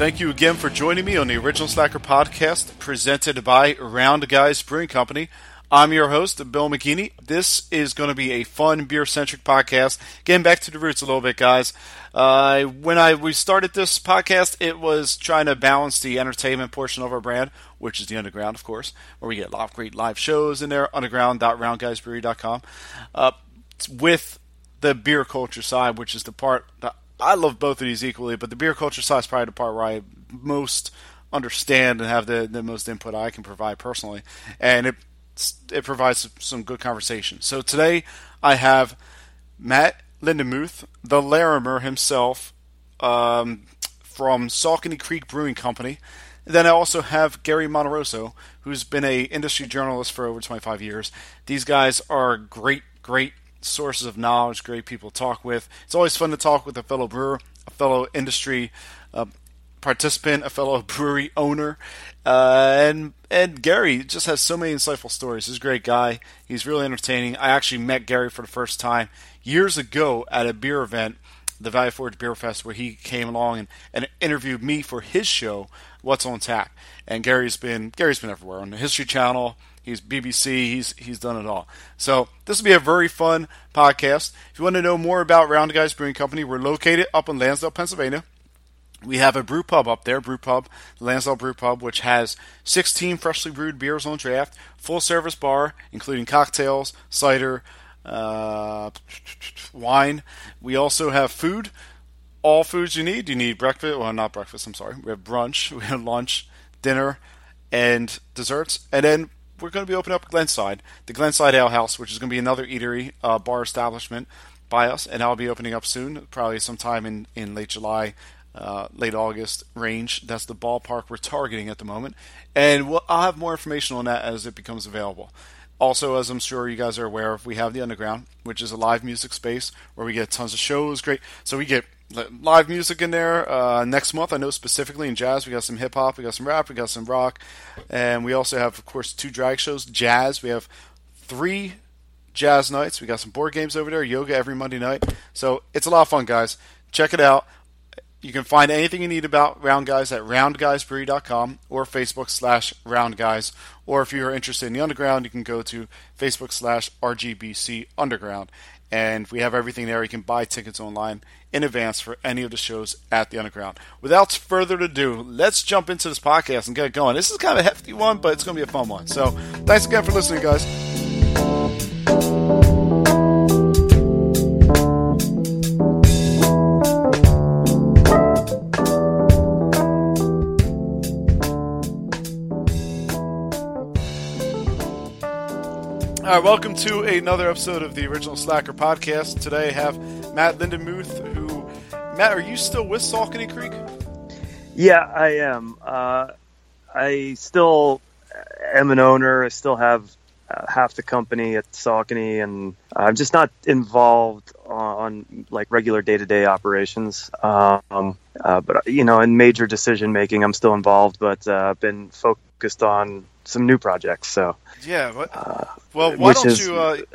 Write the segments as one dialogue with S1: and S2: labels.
S1: Thank you again for joining me on the Original Slacker podcast presented by Round Guys Brewing Company. I'm your host, Bill McKinney. This is going to be a fun beer centric podcast. Getting back to the roots a little bit, guys. Uh, when I we started this podcast, it was trying to balance the entertainment portion of our brand, which is the Underground, of course, where we get a lot of great live shows in there, underground.roundguysbrewery.com, uh, with the beer culture side, which is the part that I love both of these equally, but the beer culture side is probably the part where I most understand and have the, the most input I can provide personally, and it it provides some good conversation. So today I have Matt Lindemuth, the Larimer himself, um, from Saucony Creek Brewing Company. And then I also have Gary Monterosso, who's been a industry journalist for over 25 years. These guys are great, great sources of knowledge, great people to talk with. It's always fun to talk with a fellow brewer, a fellow industry uh, participant, a fellow brewery owner, uh, and and Gary just has so many insightful stories. He's a great guy. He's really entertaining. I actually met Gary for the first time years ago at a beer event, the Valley Forge Beer Fest, where he came along and, and interviewed me for his show, What's on Tap. And Gary's been Gary's been everywhere on the History Channel. He's BBC. He's he's done it all. So this will be a very fun podcast. If you want to know more about Round Guys Brewing Company, we're located up in Lansdale, Pennsylvania. We have a brew pub up there, brew pub, Lansdale Brew Pub, which has 16 freshly brewed beers on draft, full service bar, including cocktails, cider, uh, wine. We also have food, all foods you need. You need breakfast, well, not breakfast, I'm sorry. We have brunch, we have lunch, dinner, and desserts. And then we're going to be opening up Glenside, the Glenside Ale House, which is going to be another eatery uh, bar establishment by us, and I'll be opening up soon, probably sometime in, in late July, uh, late August range. That's the ballpark we're targeting at the moment, and we'll, I'll have more information on that as it becomes available. Also, as I'm sure you guys are aware of, we have the Underground, which is a live music space where we get tons of shows. Great, so we get live music in there. Uh, next month, I know specifically in jazz, we got some hip hop, we got some rap, we got some rock, and we also have, of course, two drag shows. Jazz, we have three jazz nights. We got some board games over there, yoga every Monday night. So it's a lot of fun, guys. Check it out. You can find anything you need about Round Guys at roundguysbrewery.com or Facebook slash Round Guys. Or if you're interested in the Underground, you can go to Facebook slash RGBC Underground. And we have everything there. You can buy tickets online in advance for any of the shows at the Underground. Without further ado, let's jump into this podcast and get it going. This is kind of a hefty one, but it's going to be a fun one. So thanks again for listening, guys. All right, welcome to another episode of the Original Slacker podcast. Today I have Matt Lindemuth, who, Matt, are you still with Saucony Creek?
S2: Yeah, I am. Uh, I still am an owner. I still have uh, half the company at Saucony, and I'm just not involved on, on like regular day to day operations. Um, uh, but you know, in major decision making, I'm still involved, but I've uh, been focused on some new projects. So
S1: yeah, but, uh, well, why don't
S2: is,
S1: you? Uh,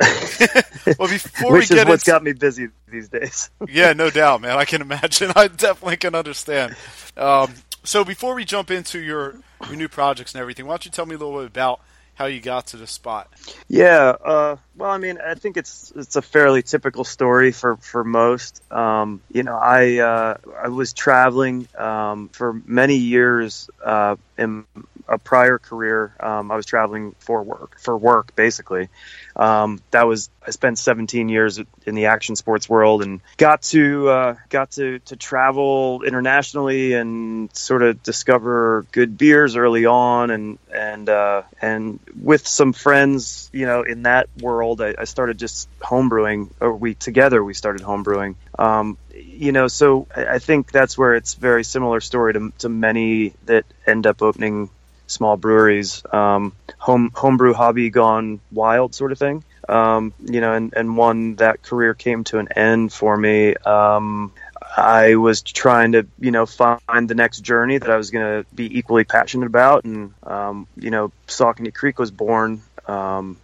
S1: well, before
S2: which
S1: we
S2: is
S1: get
S2: what's
S1: into,
S2: got me busy these days.
S1: yeah, no doubt, man. I can imagine. I definitely can understand. Um, so before we jump into your your new projects and everything, why don't you tell me a little bit about how you got to the spot?
S2: Yeah, uh, well, I mean, I think it's it's a fairly typical story for for most. Um, you know, I uh, I was traveling um, for many years uh, in a prior career. Um, I was traveling for work for work basically. Um, that was I spent 17 years in the action sports world and got to uh, got to to travel internationally and sort of discover good beers early on and and uh, and with some friends, you know, in that world, I, I started just homebrewing. Or we together we started homebrewing. Um, you know, so I, I think that's where it's very similar story to, to many that end up opening small breweries, um, home homebrew hobby gone wild sort of thing. Um, you know, and, and one that career came to an end for me. Um, I was trying to, you know, find the next journey that I was going to be equally passionate about, and um, you know, Saucony Creek was born, um,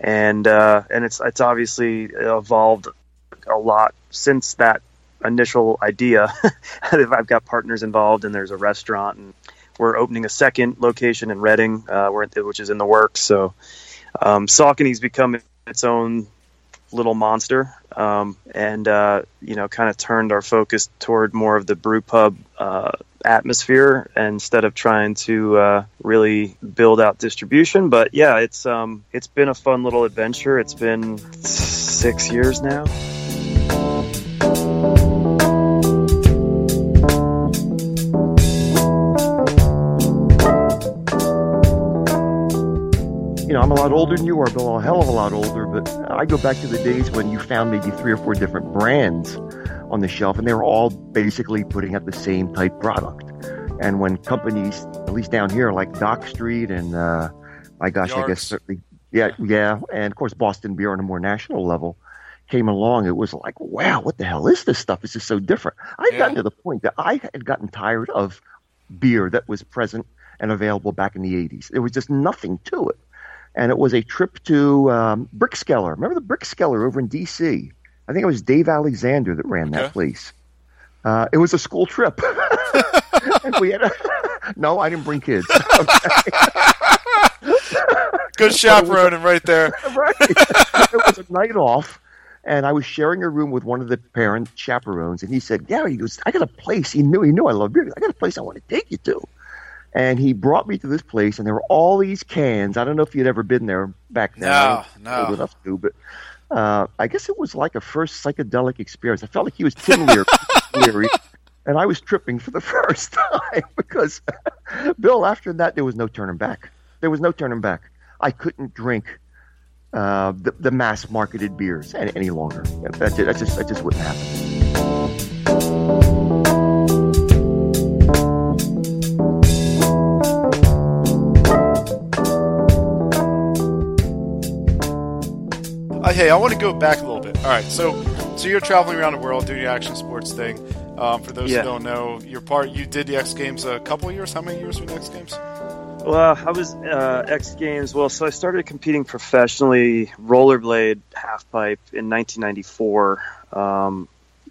S2: and uh, and it's it's obviously evolved a lot since that initial idea. I've got partners involved, and there's a restaurant, and we're opening a second location in Reading, uh, which is in the works. So um, Saucony's become its own little monster, um, and uh, you know, kind of turned our focus toward more of the brew pub uh, atmosphere instead of trying to uh, really build out distribution. But yeah, it's um, it's been a fun little adventure. It's been six years now.
S3: I'm a lot older than you are, Bill, a hell of a lot older, but I go back to the days when you found maybe three or four different brands on the shelf, and they were all basically putting out the same type product. And when companies, at least down here, like Dock Street and, uh, my gosh, Yards. I guess certainly, yeah, yeah, and of course Boston Beer on a more national level came along, it was like, wow, what the hell is this stuff? This is so different. I'd yeah. gotten to the point that I had gotten tired of beer that was present and available back in the 80s. There was just nothing to it and it was a trip to um, Brickskeller. Remember the Brickskeller over in D.C.? I think it was Dave Alexander that ran that place. Uh, it was a school trip. we had a, no, I didn't bring kids.
S1: Good chaperoning right there.
S3: right. It was a night off, and I was sharing a room with one of the parent chaperones, and he said, "Gary, he goes, I got a place. He knew he knew I love beer. I got a place I want to take you to." And he brought me to this place, and there were all these cans. I don't know if you'd ever been there back then.
S1: No, no.
S3: Old enough to, but uh, I guess it was like a first psychedelic experience. I felt like he was Tim Leary, and I was tripping for the first time because Bill. After that, there was no turning back. There was no turning back. I couldn't drink uh, the, the mass marketed beers any, any longer. That, that just that just wouldn't happen.
S1: Hey, I want to go back a little bit. All right, so so you're traveling around the world doing the action sports thing. Um, for those yeah. who don't know, you're part. You did the X Games a couple years. How many years were the X Games?
S2: Well, I was uh, X Games. Well, so I started competing professionally rollerblade half pipe in 1994. Um,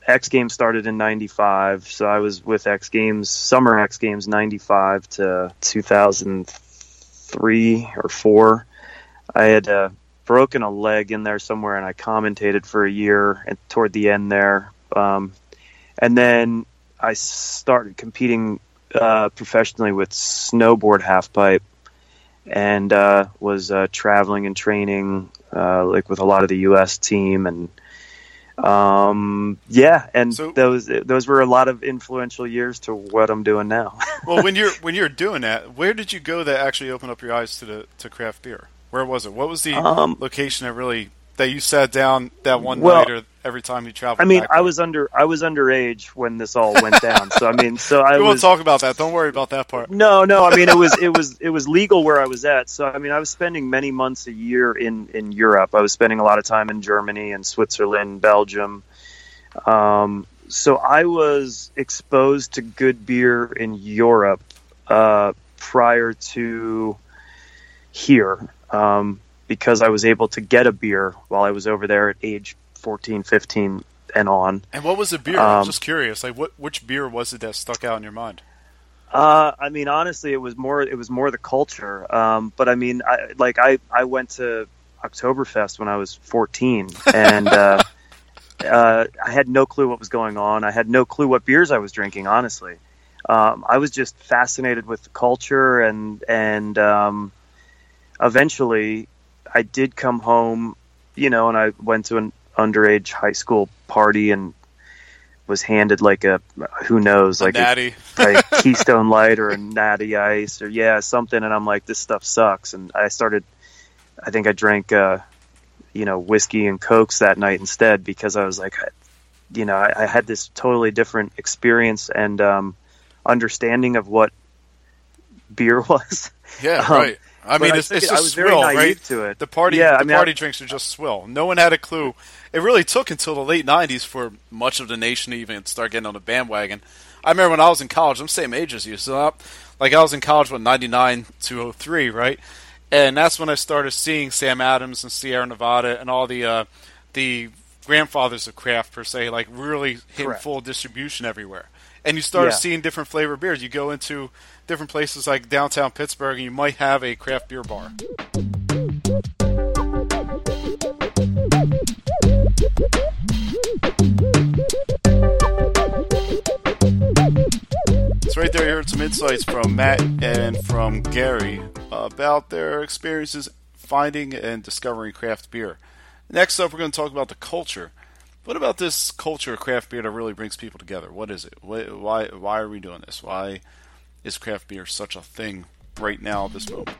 S2: X Games started in '95, so I was with X Games, Summer X Games '95 to 2003 or four. I had uh, broken a leg in there somewhere, and I commentated for a year and toward the end there. Um, and then I started competing uh, professionally with snowboard halfpipe, and uh, was uh, traveling and training uh, like with a lot of the U.S. team and. Um, yeah, and so, those those were a lot of influential years to what I'm doing now.
S1: well, when you're when you're doing that, where did you go that actually opened up your eyes to the to craft beer? Where was it? What was the um, location that really that you sat down that one well, night or every time you traveled?
S2: I mean, I was under I was underage when this all went down. So I mean, so I
S1: we
S2: won't
S1: talk about that. Don't worry about that part.
S2: No, no. I mean, it was it was it was legal where I was at. So I mean, I was spending many months a year in in Europe. I was spending a lot of time in Germany and Switzerland, Belgium. Um, so I was exposed to good beer in Europe uh, prior to here um, because I was able to get a beer while I was over there at age 14, 15, and on.
S1: And what was the beer? Um, I'm just curious. Like, what which beer was it that stuck out in your mind?
S2: Uh, I mean, honestly, it was more it was more the culture. Um, but I mean, I, like I I went to Oktoberfest when I was 14, and uh, uh, I had no clue what was going on. I had no clue what beers I was drinking. Honestly, um, I was just fascinated with the culture and and um, eventually I did come home, you know, and I went to an underage high school party and was handed like a who knows like
S1: a,
S2: a, a Keystone Light or a Natty Ice or yeah something, and I'm like this stuff sucks, and I started. I think I drank, uh, you know, whiskey and cokes that night instead because I was like, you know, I, I had this totally different experience and um, understanding of what beer was.
S1: Yeah, um, right. I mean, it's, it's just swill, right?
S2: To it.
S1: The party, yeah, the I mean, party I, drinks are just swill. No one had a clue. It really took until the late '90s for much of the nation to even start getting on the bandwagon. I remember when I was in college. I'm same age as you, so like I was in college when '99 to 03, right? And that's when I started seeing Sam Adams and Sierra Nevada and all the uh, the grandfathers of craft per se, like really hitting
S2: Correct.
S1: full distribution everywhere. And you start
S2: Yeah.
S1: seeing different flavor beers. You go into different places like downtown Pittsburgh, and you might have a craft beer bar. So right there, you heard some insights from Matt and from Gary about their experiences finding and discovering craft beer. Next up, we're going to talk about the culture. What about this culture of craft beer that really brings people together? What is it? Why why, why are we doing this? Why is craft beer such a thing right now at this moment?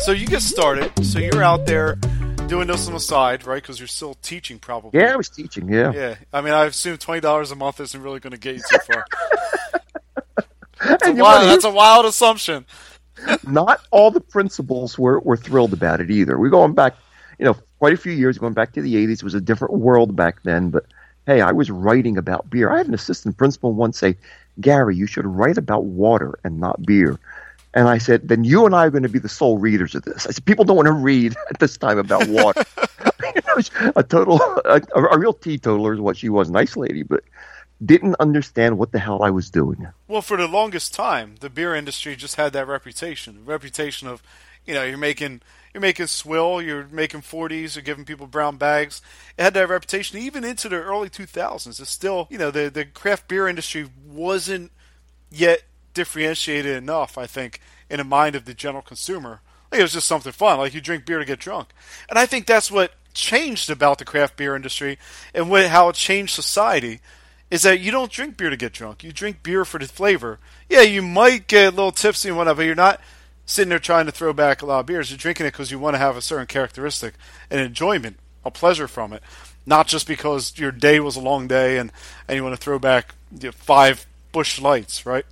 S1: So you get started. So you're out there doing this on the side, right? Because you're still teaching, probably.
S3: Yeah, I was teaching. Yeah.
S1: Yeah. I mean, I assume twenty dollars a month isn't really going to get you too far. That's a wild, that's a wild assumption.
S3: not all the principals were, were thrilled about it either. We're going back, you know, quite a few years, going back to the 80s. It was a different world back then. But hey, I was writing about beer. I had an assistant principal once say, Gary, you should write about water and not beer. And I said, then you and I are going to be the sole readers of this. I said, people don't want to read at this time about water. You know, a total, a, a real teetotaler is what she was. Nice lady, but didn't understand what the hell I was doing.
S1: Well, for the longest time, the beer industry just had that reputation. Reputation of, you know, you're making you're making swill, you're making 40s, you're giving people brown bags. It had that reputation even into the early 2000s. It's still, you know, the the craft beer industry wasn't yet differentiated enough, I think, in the mind of the general consumer. Like it was just something fun, like you drink beer to get drunk. And I think that's what changed about the craft beer industry and what, how it changed society is that you don't drink beer to get drunk. You drink beer for the flavor. Yeah, you might get a little tipsy and whatnot, but you're not sitting there trying to throw back a lot of beers. You're drinking it because you want to have a certain characteristic, an enjoyment, a pleasure from it, not just because your day was a long day and, and you want to throw back you know, five Busch Lights, right?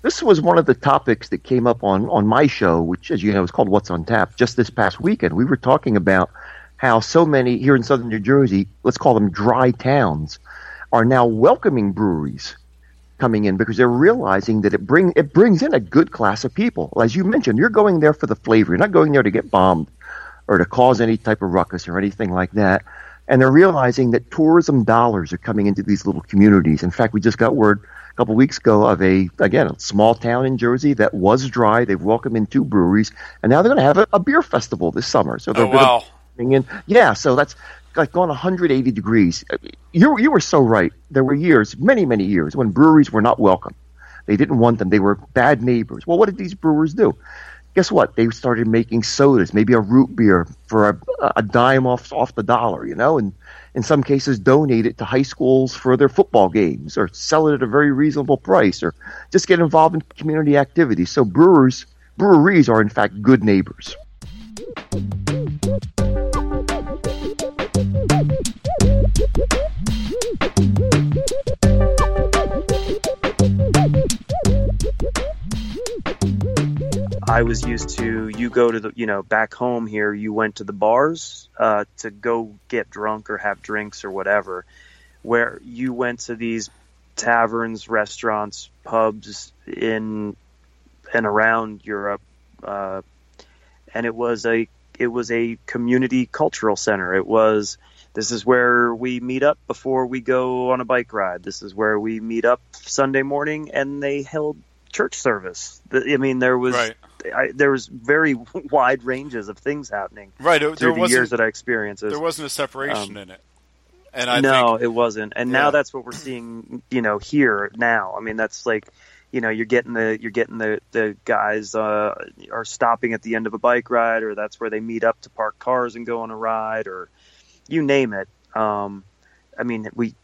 S3: This was one of the topics that came up on, on my show, which, as you know, is called What's on Tap, just this past weekend. We were talking about how so many here in southern New Jersey, let's call them dry towns, are now welcoming breweries coming in because they're realizing that it bring it brings in a good class of people. As you mentioned, you're going there for the flavor. You're not going there to get bombed or to cause any type of ruckus or anything like that. And they're realizing that tourism dollars are coming into these little communities. In fact, we just got word a couple weeks ago of a again a small town in Jersey that was dry. They've welcomed in two breweries, and now they're going to have a, a beer festival this summer. So they're
S1: Oh, wow.
S3: bring in yeah. So that's like gone 180 degrees. You you were so right. There were years, many many years, when breweries were not welcome. They didn't want them. They were bad neighbors. Well, what did these brewers do? Guess what? They started making sodas, maybe a root beer for a, a dime off off the dollar, you know, and in some cases donate it to high schools for their football games, or sell it at a very reasonable price, or just get involved in community activities. So brewers, breweries are in fact good neighbors.
S2: I was used to you go to the you know back home here you went to the bars uh, to go get drunk or have drinks or whatever, where you went to these taverns, restaurants, pubs in and around Europe, uh, and it was a it was a community cultural center. It was this is where we meet up before we go on a bike ride. This is where we meet up Sunday morning, and they held church service. I mean, there was
S1: Right.
S2: I, there was very wide ranges of things happening
S1: Right. There,
S2: through the years that I experienced. It
S1: there wasn't a separation
S2: um,
S1: in it. And I
S2: no,
S1: think
S2: it wasn't. And
S1: Yeah.
S2: now that's what we're seeing, you know, here now. I mean, that's like, you know, you're getting the you're getting the the guys uh, are stopping at the end of a bike ride, or that's where they meet up to park cars and go on a ride, or you name it. Um, I mean, we,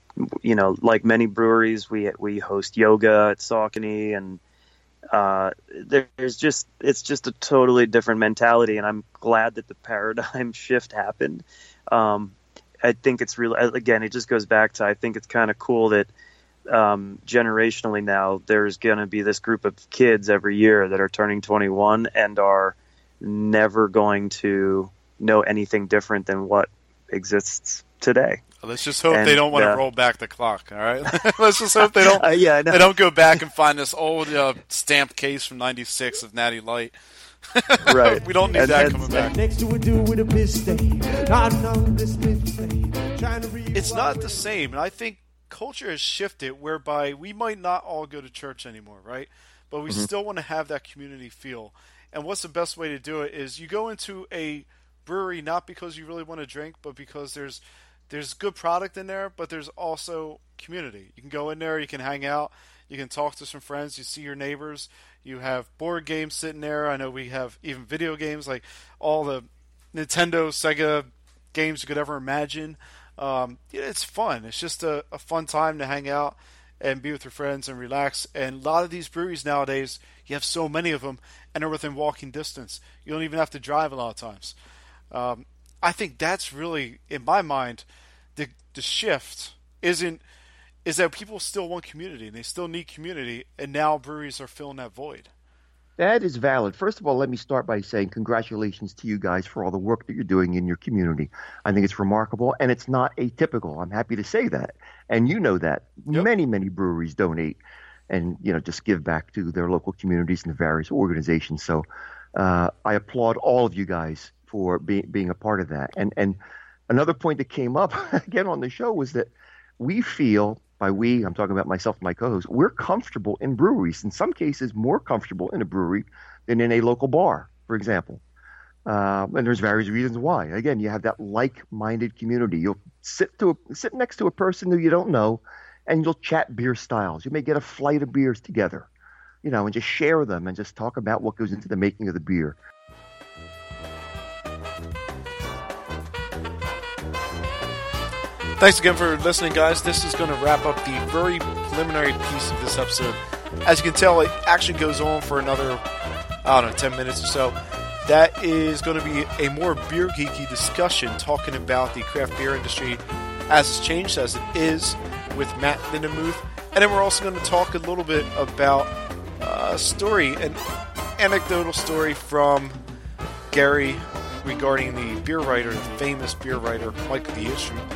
S2: you know, like many breweries, we we host yoga at Saucony, and uh, there- there's just it's just a totally different mentality, and I'm glad that the paradigm shift happened. Um, I think it's really again, it just goes back to I think it's kind of cool that um, generationally now there's going to be this group of kids every year that are turning 21 and are never going to know anything different than what exists today.
S1: Let's just hope
S2: And,
S1: they don't want to
S2: uh,
S1: roll back the clock. All right, let's just hope they don't.
S2: Uh, yeah, I know.
S1: They don't go back and find this old uh, stamped case from '96 of Natty Light.
S2: Right.
S1: we don't need
S2: And-
S1: that
S2: and-
S1: coming back.
S4: Next to a dude with a mistake. Not on this mistake. Trying to read
S1: It's not the same, and I think culture has shifted whereby we might not all go to church anymore, right? But we still want to have that community feel. And what's the best way to do it is you go into a brewery not because you really want to drink, but because there's there's good product in there, but there's also community. You can go in there, you can hang out, you can talk to some friends, you see your neighbors, you have board games sitting there. I know we have even video games like all the Nintendo, Sega games you could ever imagine. Um, yeah, it's fun. It's just a, a fun time to hang out and be with your friends and relax. And a lot of these breweries nowadays, you have so many of them, and they're within walking distance. You don't even have to drive a lot of times. Um, I think that's really, in my mind, the the shift isn't is that people still want community and they still need community, and now breweries are filling that void.
S3: That is valid. First of all, let me start by saying congratulations to you guys for all the work that you're doing in your community. I think it's remarkable and it's not atypical. I'm happy to say that. And you know that.
S1: Yep.
S3: Many, many breweries donate and, you know, just give back to their local communities and the various organizations. So uh, I applaud all of you guys for being being a part of that. And and another point that came up again on the show was that we feel by we, I'm talking about myself and my co-host, we're comfortable in breweries. In some cases, more comfortable in a brewery than in a local bar, for example. Uh, and there's various reasons why. Again, you have that like-minded community. You'll sit to a, sit next to a person who you don't know, and you'll chat beer styles. You may get a flight of beers together, you know, and just share them and just talk about what goes into the making of the beer.
S1: Thanks again for listening, guys. This is going to wrap up the very preliminary piece of this episode. As you can tell, it actually goes on for another, I don't know, 10 minutes or so. That is going to be a more beer geeky discussion talking about the craft beer industry as it's changed, as it is, with Matt Lindemuth. And then we're also going to talk a little bit about a story, an anecdotal story from Gary regarding the beer writer, the famous beer writer, Mike the instrument,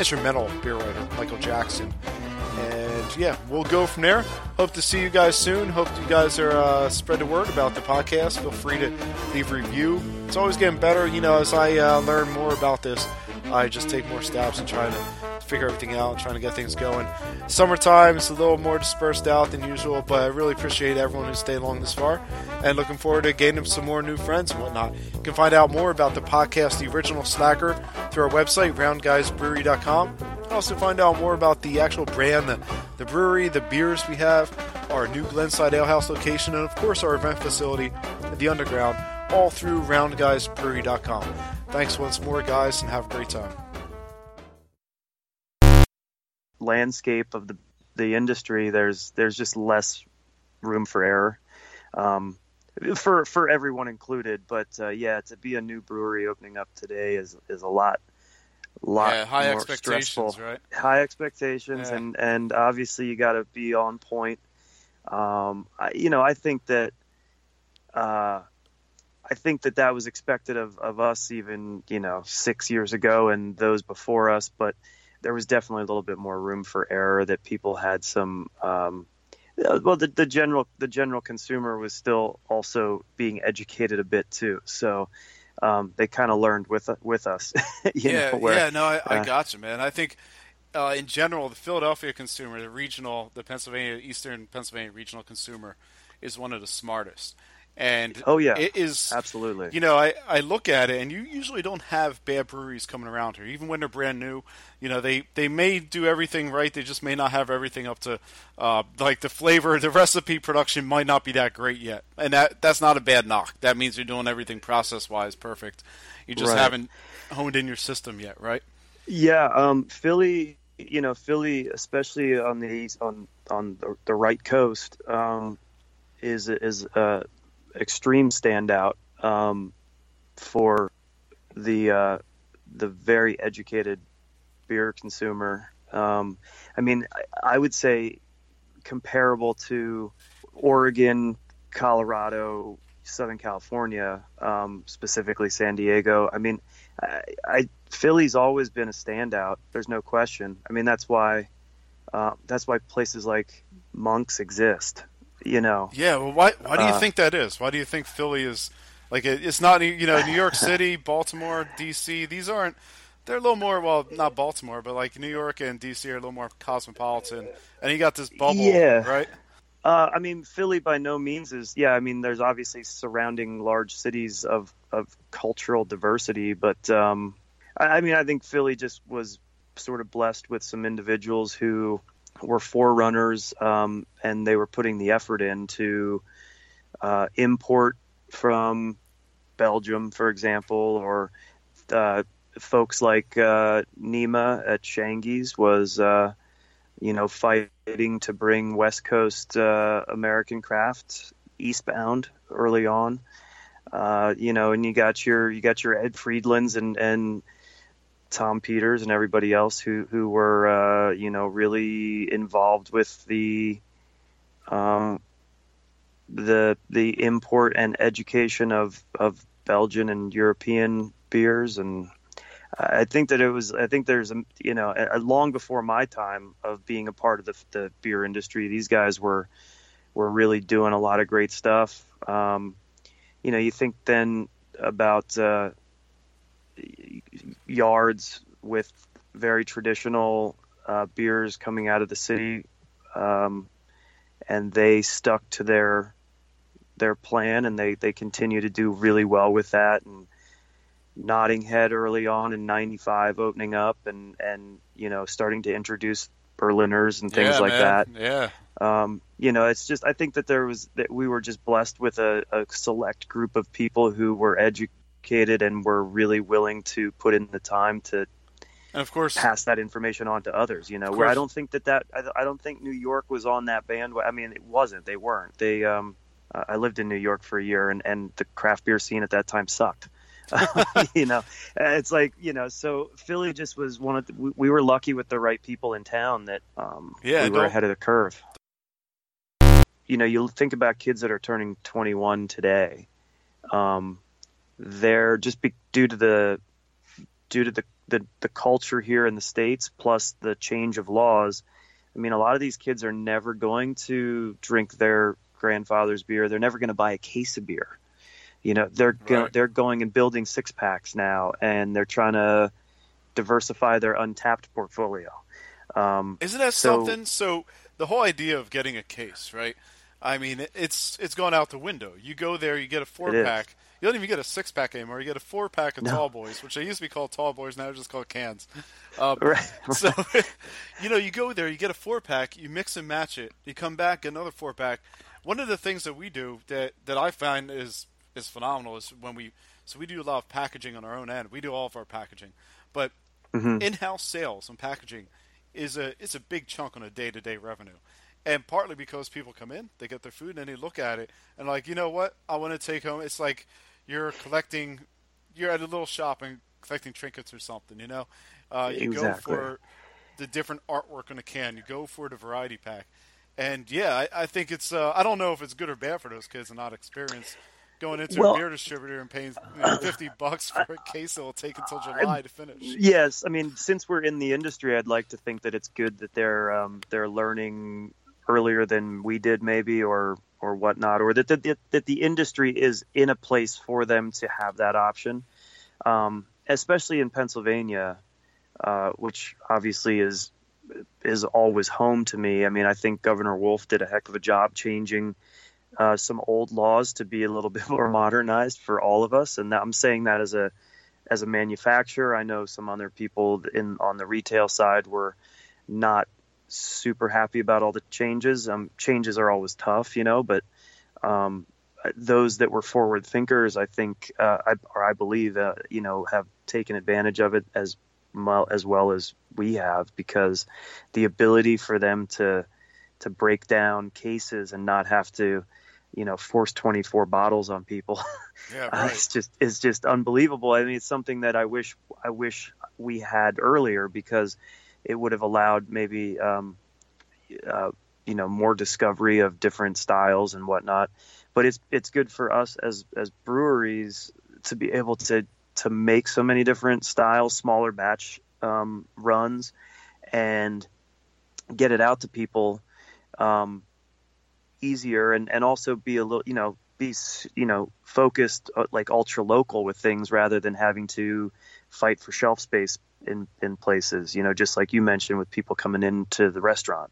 S1: instrumental beer writer, Michael Jackson. And yeah, we'll go from there. Hope to see you guys soon. Hope you guys are uh, spread the word about the podcast. Feel free to leave a review. It's always getting better. You know, as I uh, learn more about this, I just take more steps and try to figure everything out trying to get things going. Summertime is a little more dispersed out than usual, but I really appreciate everyone who stayed along this far and looking forward to gaining some more new friends and whatnot. You can find out more about the podcast, The Original Slacker, through our website, roundguysbrewery.com. And also find out more about the actual brand, the, the brewery, the beers we have, our new Glenside Alehouse location, and of course our event facility, The Underground, all through roundguysbrewery.com. Thanks once more, guys, and have a great time.
S2: Landscape of the the industry, there's there's just less room for error, um, for for everyone included. But uh, yeah, to be a new brewery opening up today is is a lot, lot
S1: Yeah, high
S2: more
S1: expectations,
S2: stressful.
S1: right?
S2: High expectations,
S1: Yeah.
S2: and and obviously you got to be on point. Um, I, you know, I think that. Uh, I think that that was expected of, of us even, you know, six years ago and those before us, but there was definitely a little bit more room for error that people had some, um, uh, well, the, the general, the general consumer was still also being educated a bit too. So, um, they kind of learned with, with us,
S1: yeah,
S2: know, where,
S1: yeah, no, I, I
S2: uh,
S1: got you, man. I think uh, in general, the Philadelphia consumer, the regional, the Pennsylvania, Eastern Pennsylvania regional consumer, is one of the smartest. And
S2: Oh, yeah.
S1: it is
S2: absolutely.
S1: You know, I, I look at it, and you usually don't have bad breweries coming around here, even when they're brand new. You know, they, they may do everything right, they just may not have everything up to uh, like the flavor, the recipe production might not be that great yet, and that that's not a bad knock. That means you're doing everything process wise perfect. You just
S2: Right.
S1: haven't honed in your system yet, right?
S2: Yeah, um, Philly, you know, Philly, especially on the east, on on the, the right coast, um, is is a extreme standout um, for the uh, the very educated beer consumer. Um, I mean, I, I would say comparable to Oregon, Colorado, Southern California, um, specifically San Diego. I mean, I, I Philly's always been a standout. There's no question. I mean, that's why uh, that's why places like Monks exist. You know.
S1: Yeah. Well, why why do you
S2: Uh,
S1: think that is? Why do you think Philly is like it, it's not you know New York City, Baltimore, D.C. These aren't. They're a little more well, not Baltimore, but like New York and D.C. are a little more cosmopolitan, and you got this bubble,
S2: Yeah.
S1: right?
S2: Uh, I mean, Philly by no means is. Yeah, I mean, there's obviously surrounding large cities of of cultural diversity, but um, I, I mean, I think Philly just was sort of blessed with some individuals who were forerunners, um, and they were putting the effort in to uh, import from Belgium, for example, or uh, folks like uh, Nima at Shangi's was. Uh, you know, fighting to bring West Coast uh, American craft eastbound early on. Uh, you know, and you got your you got your Ed Friedlands and and Tom Peters and everybody else who who were uh, you know really involved with the um, the the import and education of of Belgian and European beers and I think that it was. I think there's a you know a, long before my time of being a part of the, the beer industry. These guys were were really doing a lot of great stuff. Um, you know, you think then about uh, yards with very traditional uh, beers coming out of the city, um, and they stuck to their their plan, and they they continue to do really well with that and. Nodding Head early on in '95 opening up and and you know starting to introduce Berliners and things
S1: yeah,
S2: like
S1: man.
S2: that.
S1: Yeah.
S2: Um, you know, it's just I think that there was that we were just blessed with a, a select group of people who were educated and were really willing to put in the time to
S1: And of course,
S2: pass that information on to others. You know, where I don't think that that I, I don't think New York was on that bandwagon. I mean, it wasn't. They weren't. They. Um, I lived in New York for a year, and and the craft beer scene at that time sucked. you know, it's like you know. So Philly just was one of the, we, we were lucky with the right people in town that um,
S1: Yeah,
S2: we were ahead of the curve. You know, you think about kids that are turning 21 today. Um, they're just be, due to the due to the, the the culture here in the states, plus the change of laws. I mean, a lot of these kids are never going to drink their grandfather's beer. They're never going to buy a case of beer. You know, they're go- they're going and building six packs now, and they're trying to diversify their Untappd portfolio. Um,
S1: Isn't that
S2: So-
S1: something? So the whole idea of getting a case, right? I mean, it- it's it's gone out the window. You go there, you get a four
S2: It is.
S1: You don't even get a six pack anymore. You get a four pack of
S2: No.
S1: tall boys, which they used to be called tall boys. Now they're just called cans. Um,
S2: right.
S1: so, you know, you go there, you get a four pack, you mix and match it. You come back, another four pack. One of the things that we do that that I find is is phenomenal is when we so we do a lot of packaging on our own end. We do all of our packaging, but
S2: Mhm.
S1: in-house sales and packaging is a it's a big chunk on a day-to-day revenue. And partly because people come in, they get their food, and they look at it and like, you know what? I want to take home. It's like you're collecting. You're at a little shop and collecting trinkets or something. You know, uh, you
S2: Exactly.
S1: go for the different artwork on a can. You go for the variety pack, and yeah, I, I think it's. Uh, I don't know if it's good or bad for those kids and not experienced going into
S2: Well-
S1: a beer distributor and paying you know, fifty bucks for a case that will take until July to finish.
S2: Yes, I mean, since we're in the industry, I'd like to think that it's good that they're um, they're learning earlier than we did, maybe, or or whatnot, or that that, that the industry is in a place for them to have that option, um, especially in Pennsylvania, uh, which obviously is is always home to me. I mean, I think Governor Wolf did a heck of a job changing uh, some old laws to be a little bit more modernized for all of us, and that, I'm saying that as a as a manufacturer. I know some other people in on the retail side were not super happy about all the changes. Um, changes are always tough, you know, but um, those that were forward thinkers, I think, uh, I, or I believe, uh, you know, have taken advantage of it as well as well as we have, because the ability for them to to break down cases and not have to, you know, force 24 bottles on people
S1: Yeah,
S2: uh, it's just it's just unbelievable. I mean, it's something that I wish I wish we had earlier because it would have allowed maybe um, uh, you know more discovery of different styles and whatnot. but it's it's good for us as as breweries to be able to to make so many different styles, smaller batch um, runs, and get it out to people um, easier, and and also be a little, you know, be you know focused uh, like ultra local with things rather than having to fight for shelf space in in places. You know, just like you mentioned with people coming into the restaurant.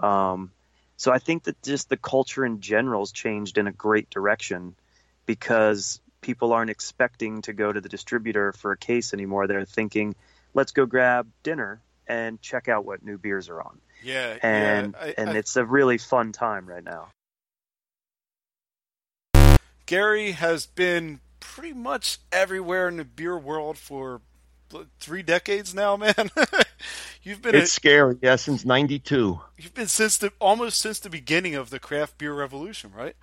S2: Um, so I think that just the culture in general has changed in a great direction because people aren't expecting to go to the distributor for a case anymore. They're thinking, let's go grab dinner and check out what new beers are on.
S1: Yeah,
S2: and
S1: yeah, I,
S2: and
S1: I,
S2: it's a really fun time right now.
S1: Gary has been pretty much everywhere in the beer world for three decades now, man. you've been
S3: it's a, scary, yeah, since '92.
S1: You've been since the almost since the beginning of the craft beer revolution, right?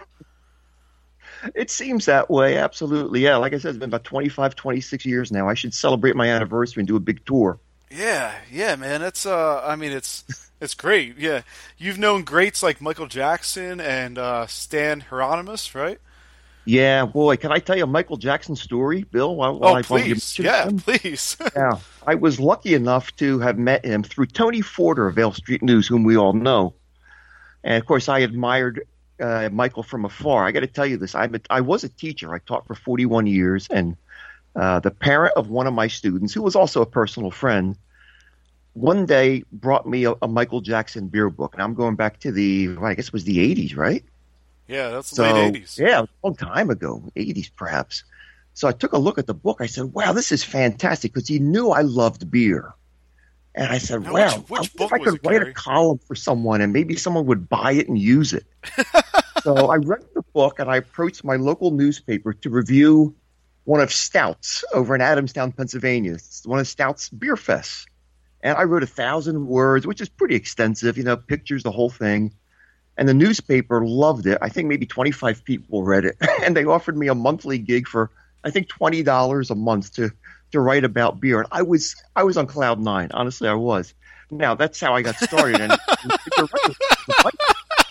S3: It seems that way, absolutely. Yeah, like I said, it's been about 25, 26 years now. I should celebrate my anniversary and do a big tour.
S1: Yeah, yeah, man. It's uh, I mean, it's it's great. Yeah, you've known greats like Michael Jackson and uh, Stan Hieronymus, right?
S3: Yeah, boy, can I tell you a Michael Jackson story, Bill? While, while
S1: oh, please. Yeah, him? please.
S3: yeah, I was lucky enough to have met him through Tony Forder of Ale Street News, whom we all know. And of course, I admired uh, Michael from afar. I got to tell you this: I'm a, I was a teacher. I taught for 41 years, and uh, the parent of one of my students, who was also a personal friend, one day brought me a, a Michael Jackson beer book, and I'm going back to the, well, I guess it was the 80s, right?
S1: Yeah, that's
S3: so,
S1: late 80s.
S3: Yeah, a long time ago, 80s perhaps. So I took a look at the book. I said, wow, this is fantastic because he knew I loved beer. And I said,
S1: now,
S3: wow,
S1: which, which
S3: if I could
S1: it,
S3: write
S1: Gary?
S3: a column for someone and maybe someone would buy it and use it. so I read the book and I approached my local newspaper to review one of Stoudt's over in Adamstown, Pennsylvania. It's one of Stoudt's beer fests. And I wrote a thousand words, which is pretty extensive, you know, pictures, the whole thing. And the newspaper loved it. I think maybe 25 people read it. and they offered me a monthly gig for, I think, $20 a month to, to write about beer. And I was, I was on cloud nine. Honestly, I was. Now, that's how I got started. and,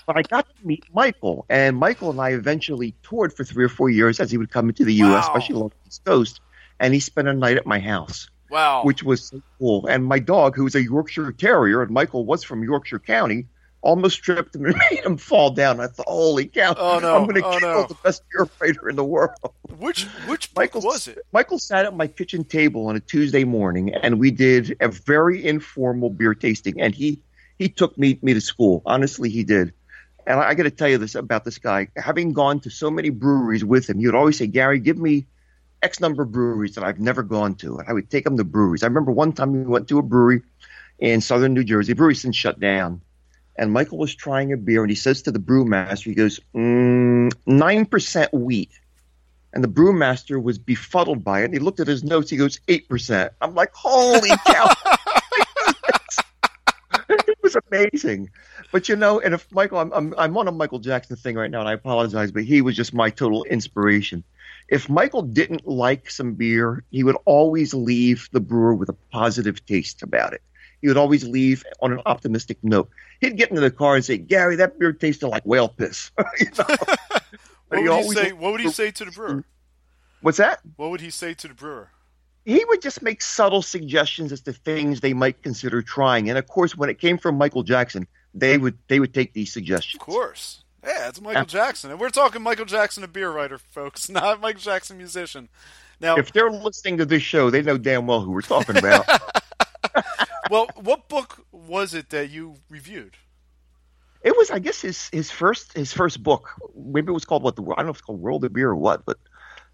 S3: but I got to meet Michael. And Michael and I eventually toured for three or four years as he would come into the U.S., especially along the East Coast. And he spent a night at my house
S1: Wow.
S3: which was so cool. And my dog, who's a Yorkshire Terrier, and Michael was from Yorkshire County, almost tripped him and made him fall down. I thought, holy cow,
S1: Oh, no.
S3: I'm going to
S1: Oh,
S3: kill
S1: no.
S3: the best beer fighter in the world.
S1: which which
S3: Michael
S1: was it?
S3: Michael sat at my kitchen table on a Tuesday morning, and we did a very informal beer tasting. And he he took me me to school. Honestly, he did. And I, I got to tell you this about this guy. Having gone to so many breweries with him, he would always say, "Gary, give me X number of breweries that I've never gone to." And I would take him to breweries. I remember one time we went to a brewery in southern New Jersey. The brewery since shut down. And Michael was trying a beer, and he says to the brewmaster, he goes, "Mm, nine percent wheat. And the brewmaster was befuddled by it. And he looked at his notes. He goes, 8%. I'm like, holy cow. it was amazing. But you know, and if Michael, I'm, I'm, I'm on a Michael Jackson thing right now, and I apologize, but he was just my total inspiration. If Michael didn't like some beer, he would always leave the brewer with a positive taste about it. He would always leave on an optimistic note. He'd get into the car and say, Gary, that beer tasted like whale piss. You know?
S1: What would
S3: always
S1: say? What would he say to the brewer?
S3: What's that?
S1: What would he say to the brewer?
S3: he would just make subtle suggestions as to things they might consider trying. And of course, when it came from Michael Jackson, they would they would take these suggestions.
S1: Of course. Yeah, it's Michael Jackson, and we're talking Michael Jackson, a beer writer, folks, not Michael Jackson, musician. Now,
S3: If they're listening to this show, they know damn well who we're talking about.
S1: Well, what book was it that you reviewed?
S3: it was, I guess, his his first his first book. Maybe it was called what the I don't know if it's called World of Beer or what, but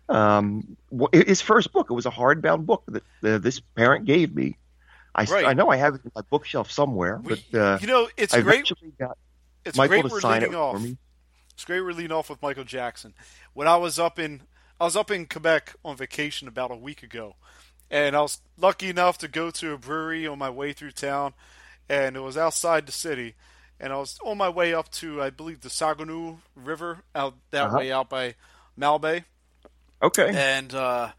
S3: um, his first book. It was a hardbound book that uh, this parent gave me. I,
S1: Right.
S3: I know I have it in my bookshelf somewhere, but uh,
S1: you know, it's
S3: I
S1: great.
S3: got
S1: It's
S3: Michael
S1: great
S3: to
S1: we're
S3: sign it
S1: leading
S3: for
S1: off.
S3: me.
S1: It's great we're leading off with Michael Jackson. When I was up in I was up in Quebec on vacation about a week ago, and I was lucky enough to go to a brewery on my way through town, and it was outside the city, and I was on my way up to I believe the Saguenay River out that
S3: Uh-huh.
S1: way out by Malbaie,
S3: Okay.
S1: and uh,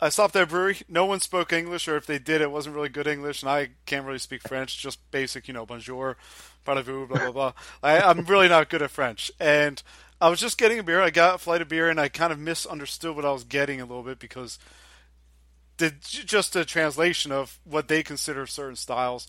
S1: I stopped at a brewery. No one spoke English, or if they did, it wasn't really good English, and I can't really speak French. Just basic, you know, bonjour, parlez-vous, blah blah blah. I, I'm really not good at French, and I was just getting a beer. I got a flight of beer, and I kind of misunderstood what I was getting a little bit because the just a translation of what they consider certain styles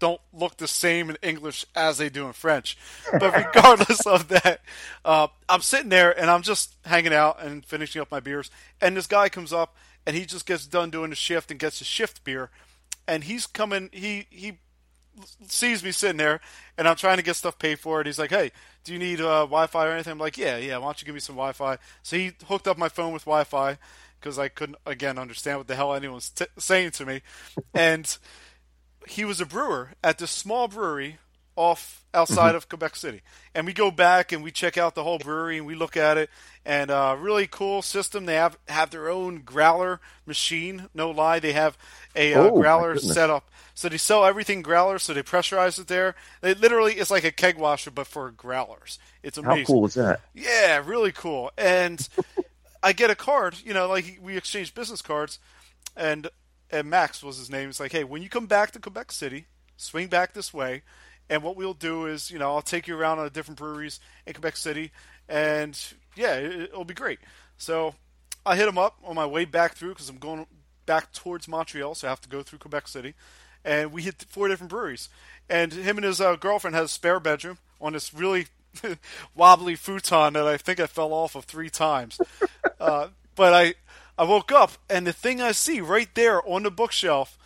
S1: don't look the same in English as they do in French. But regardless of that, uh, I'm sitting there and I'm just hanging out and finishing up my beers. And this guy comes up and he just gets done doing the shift and gets a shift beer. And he's coming, he, he sees me sitting there and I'm trying to get stuff paid for it. He's like, hey, do you need uh, Wi Fi or anything? I'm like, yeah, yeah, why don't you give me some Wi Fi? So he hooked up my phone with Wi Fi because I couldn't, again, understand what the hell anyone was t- saying to me. And he was a brewer at this small brewery off outside mm-hmm. of Quebec City. And we go back and we check out the whole brewery and we look at it and uh, really cool system. They have have their own growler machine. No lie, they have a uh, oh, growler set up. So they sell everything growler. So they pressurize it there. It literally is like a keg washer, but for growlers. It's amazing.
S3: How cool is that?
S1: Yeah, really cool. And I get a card. You know, like we exchange business cards, and and Max was his name. He's like, hey, when you come back to Quebec City, swing back this way, and what we'll do is, you know, I'll take you around on different breweries in Quebec City, and yeah, it, will be great. So I hit him up on my way back through because I'm going back towards Montreal, so I have to go through Quebec City, and we hit four different breweries. And him and his uh, girlfriend has a spare bedroom on this really wobbly futon that I think I fell off of three times. Uh, but I I woke up and the thing I see right there on the bookshelf,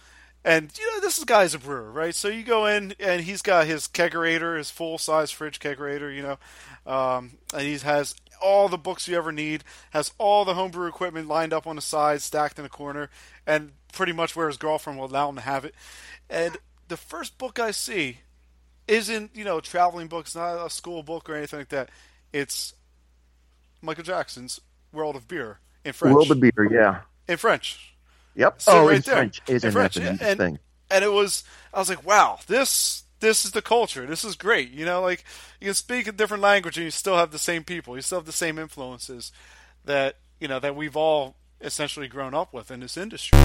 S1: and you know this guy's a brewer, right? So you go in and he's got his kegerator, his full size fridge kegerator, you know, um, and he has all the books you ever need, has all the homebrew equipment lined up on the side, stacked in a corner, and pretty much where his girlfriend will allow him to have it. And the first book I see isn't you know traveling books, not a school book or anything like that. It's Michael Jackson's World of Beer in French.
S3: World of Beer, yeah.
S1: In French.
S3: Yep. oh, right in there. French. Isn't in French.
S1: And, and, and it was, I was like, wow, this this is the culture. This is great. You know, like you can speak a different language and you still have the same people. You still have the same influences that you know that we've all essentially grown up with in this industry.